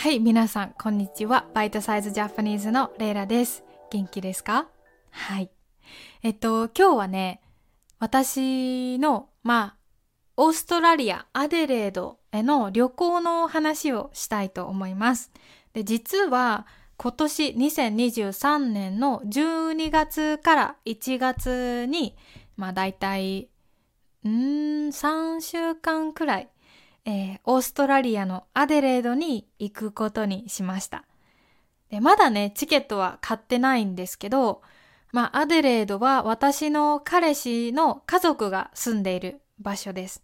はい、皆さん、こんにちは。バイトサイズジャパニーズのレイラです。元気ですか？はい。えっと、今日はね、私の、まあ、オーストラリア、アデレードへの旅行の話をしたいと思います。で、実は、今年2023年の12月から1月に、まあ大体、うーん、3週間くらい、えーオーストラリアのアデレードに行くことにしました。で、まだね、チケットは買ってないんですけど、まあ、アデレードは私の彼氏の家族が住んでいる場所です。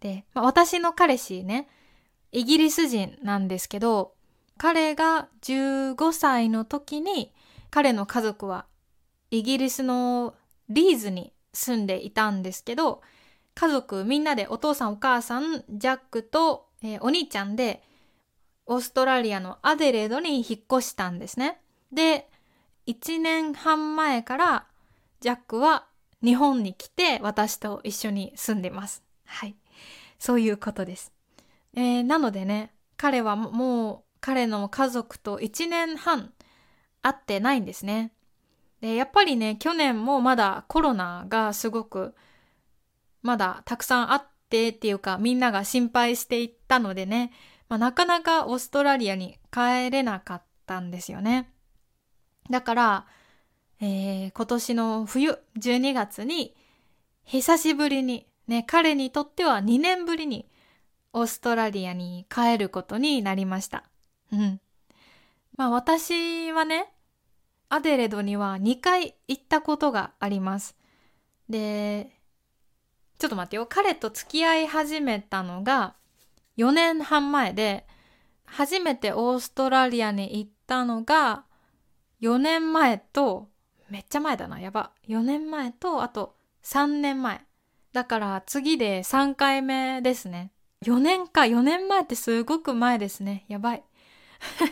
で、まあ、私の彼氏ね、イギリス人なんですけど、彼が15歳の時に、彼の家族はイギリスのリーズに住んでいたんですけど、家族みんなでお父さんお母さん、ジャックと、えーお兄ちゃんで、オーストラリアのアデレードに引っ越したんですね。で、1年半前からジャックは日本に来て私と一緒に住んでます。はい。そういうことです。えーなのでね、彼はもう彼の家族と1年半会ってないんですね。で、やっぱりね、去年もまだコロナがすごくまだたくさんあってっていうかみんなが心配していったのでね、まあ、なかなかオーストラリアに帰れなかったんですよね。だから、えー今年の冬12月に久しぶりにね、彼にとっては2年ぶりにオーストラリアに帰ることになりました。うん。まあ私はね、アデレドには2回行ったことがあります。で、ちょっと待ってよ。彼と付き合い始めたのが4年半前で、初めてオーストラリアに行ったのが4年前と、めっちゃ前だな、やば。4年前と、あと3年前。だから次で3回目ですね。4年か、4年前ってすごく前ですね。やばい。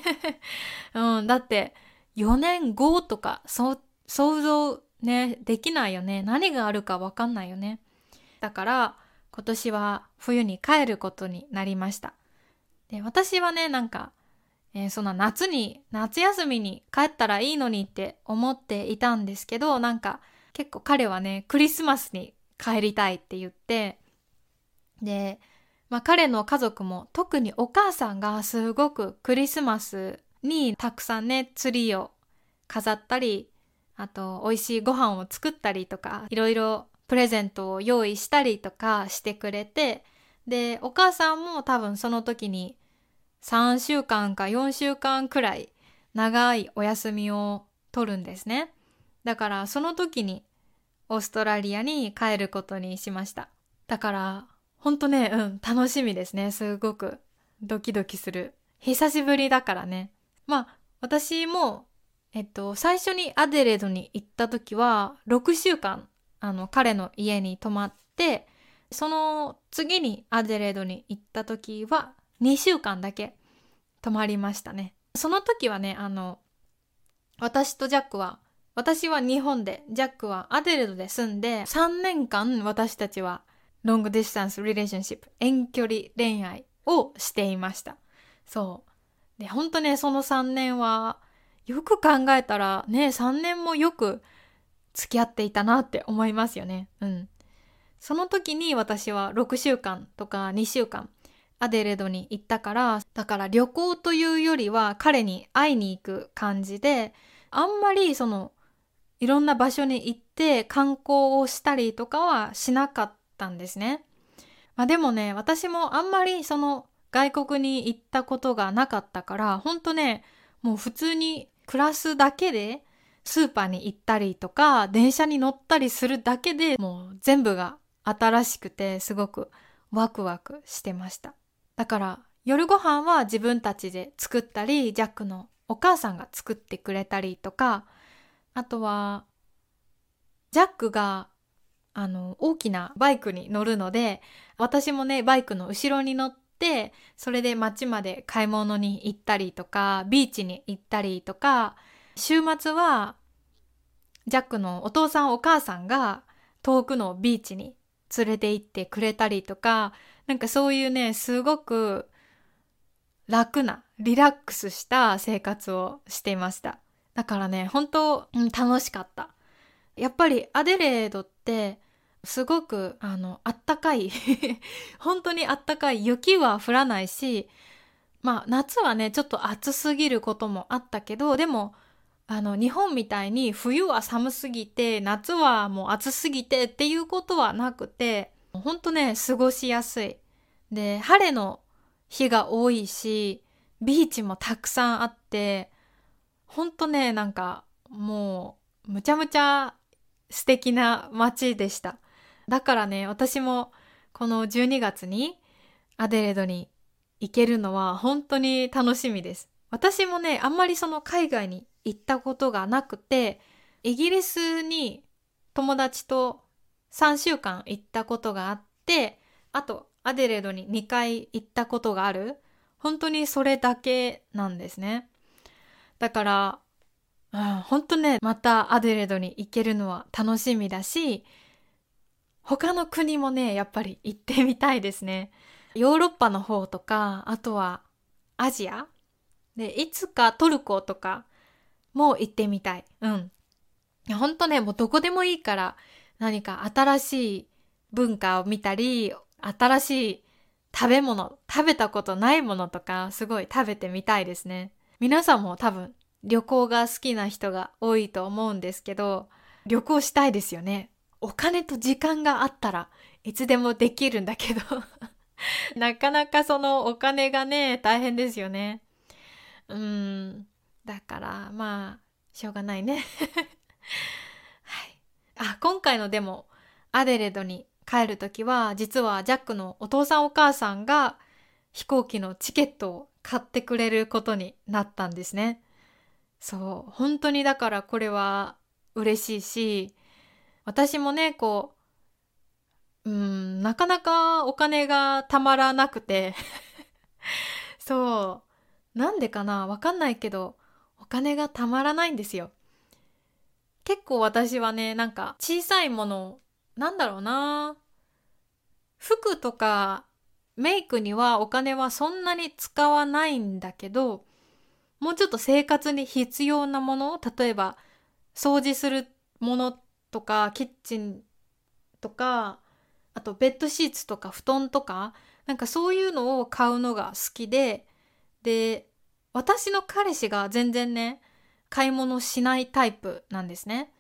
うん、だって4年後とか、想像ね、できないよね。何があるかわかんないよね。だから今年は冬に帰ることになりました。で、私はね、なんか、えーそんな夏に、夏休みに帰ったらいいのにって思っていたんですけど、なんか結構彼はね、クリスマスに帰りたいって言って、で、まあ彼の家族も特にお母さんがすごくクリスマスにたくさんね、ツリーを飾ったり、あと美味しいご飯を作ったりとか、いろいろプレゼントを用意したりとかしてくれて、で、お母さんも多分その時に3週間か4週間くらい長いお休みを取るんですね。だからその時にオーストラリアに帰ることにしました。だからほんとね、うん、楽しみですね。すごくドキドキする。久しぶりだからね。まあ私もえっと最初にアデレードに行った時は6週間あの彼の家に泊まってその次にアデレードに行った時は2週間だけ泊まりましたね。その時はね、あの、私とジャックは、私は日本で、ジャックはアデレードで住んで、3年間私たちは long distance relationship、遠距離恋愛をしていました。そう。で、本当ね、その3年は、よく考えたらね、3年もよく付き合っていたなって思いますよね。うん。その時に私は6週間とか2週間アデレードに行ったから、だから旅行というよりは彼に会いに行く感じで、あんまりその、いろんな場所に行って観光をしたりとかはしなかったんですね。まあでもね、私もあんまりその外国に行ったことがなかったから、ほんとね、もう普通に暮らすだけでスーパーに行ったりとか、電車に乗ったりするだけでもう全部が新しくてすごくワクワクしてました。だから夜ご飯は自分たちで作ったり、ジャックのお母さんが作ってくれたりとか、あとは、ジャックがあの大きなバイクに乗るので、私もね、バイクの後ろに乗って、それで街まで買い物に行ったりとか、ビーチに行ったりとか、週末は、ジャックのお父さんお母さんが遠くのビーチに連れて行ってくれたりとか、なんかそういうね、すごく楽なリラックスした生活をしていました。だからね本当、うん、楽しかった。やっぱりアデレードってすごくあのあったかい 本当にあったかい雪は降らないしまあ夏はねちょっと暑すぎることもあったけどでもあの日本みたいに冬は寒すぎて夏はもう暑すぎてっていうことはなくてほんとね過ごしやすい。で晴れの日が多いしビーチもたくさんあってほんとねなんかもうむちゃむちゃ素敵な街でした。だからね私もこの12月にアデレードに行けるのは本当に楽しみです。私もねあんまりその海外に行ったことがなくてイギリスに友達と3週間行ったことがあってあとアデレードに2回行ったことがある。本当にそれだけなんですね。だから、うん、本当ねまたアデレードに行けるのは楽しみだし他の国もねやっぱり行ってみたいですね。ヨーロッパの方とかあとはアジア。でいつかトルコとかも行ってみたい。うん。ほんとね、もうどこでもいいから、何か新しい文化を見たり、新しい食べ物、食べたことないものとか、すごい食べてみたいですね。皆さんも多分旅行が好きな人が多いと思うんですけど、旅行したいですよね。お金と時間があったらいつでもできるんだけど なかなかそのお金がね、大変ですよね。うん。だからまあしょうがないね。はい。あ今回のでもアデレードに帰る時は実はジャックのお父さんお母さんが飛行機のチケットを買ってくれることになったんですね。そう。本当にだからこれは嬉しいし私もねこううんなかなかお金がたまらなくて。そう。なんでかな？わかんないけど金がたまらないんですよ。結構私はね、なんか小さいもの、なんだろうな服とかメイクにはお金はそんなに使わないんだけど、もうちょっと生活に必要なもの、例えば掃除するものとか、キッチンとか、あとベッドシーツとか布団とか、なんかそういうのを買うのが好きで、で、私の彼氏が全然ね、買い物しないタイプなんですね。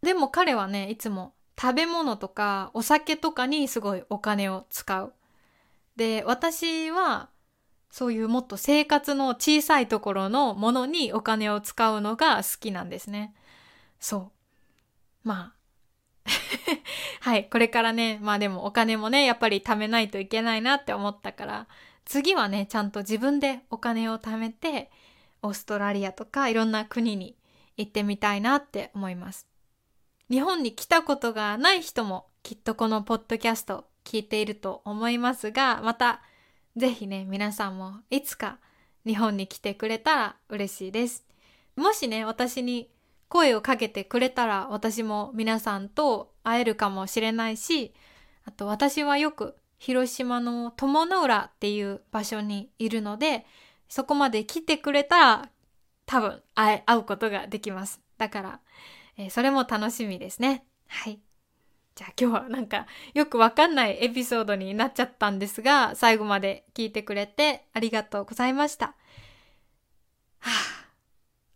でも彼はね、いつも食べ物とかお酒とかにすごいお金を使う。で、私はそういうもっと生活の小さいところのものにお金を使うのが好きなんですね。そう。まあ。はい、これからね、まあでもお金もね、やっぱり貯めないといけないなって思ったから、次はねちゃんと自分でお金を貯めてオーストラリアとかいろんな国に行ってみたいなって思います。日本に来たことがない人もきっとこのポッドキャスト聞いていると思いますがまた是非ね皆さんもいつか日本に来てくれたら嬉しいです。もしね私に声をかけてくれたら私も皆さんと会えるかもしれないしあと私はよく広島の友の浦っていう場所にいるので、そこまで来てくれたら多分会うことができます。だから、えー、それも楽しみですね。はい。じゃあ今日はなんかよくわかんないエピソードになっちゃったんですが、最後まで聞いてくれてありがとうございました。は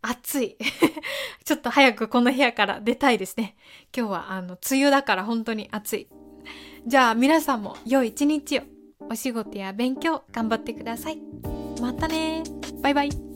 あ、暑い。ちょっと早くこの部屋から出たいですね。今日はあの、梅雨だから本当に暑い。じゃあ皆さんも良い一日を。お仕事や勉強頑張ってください。またね。バイバイ。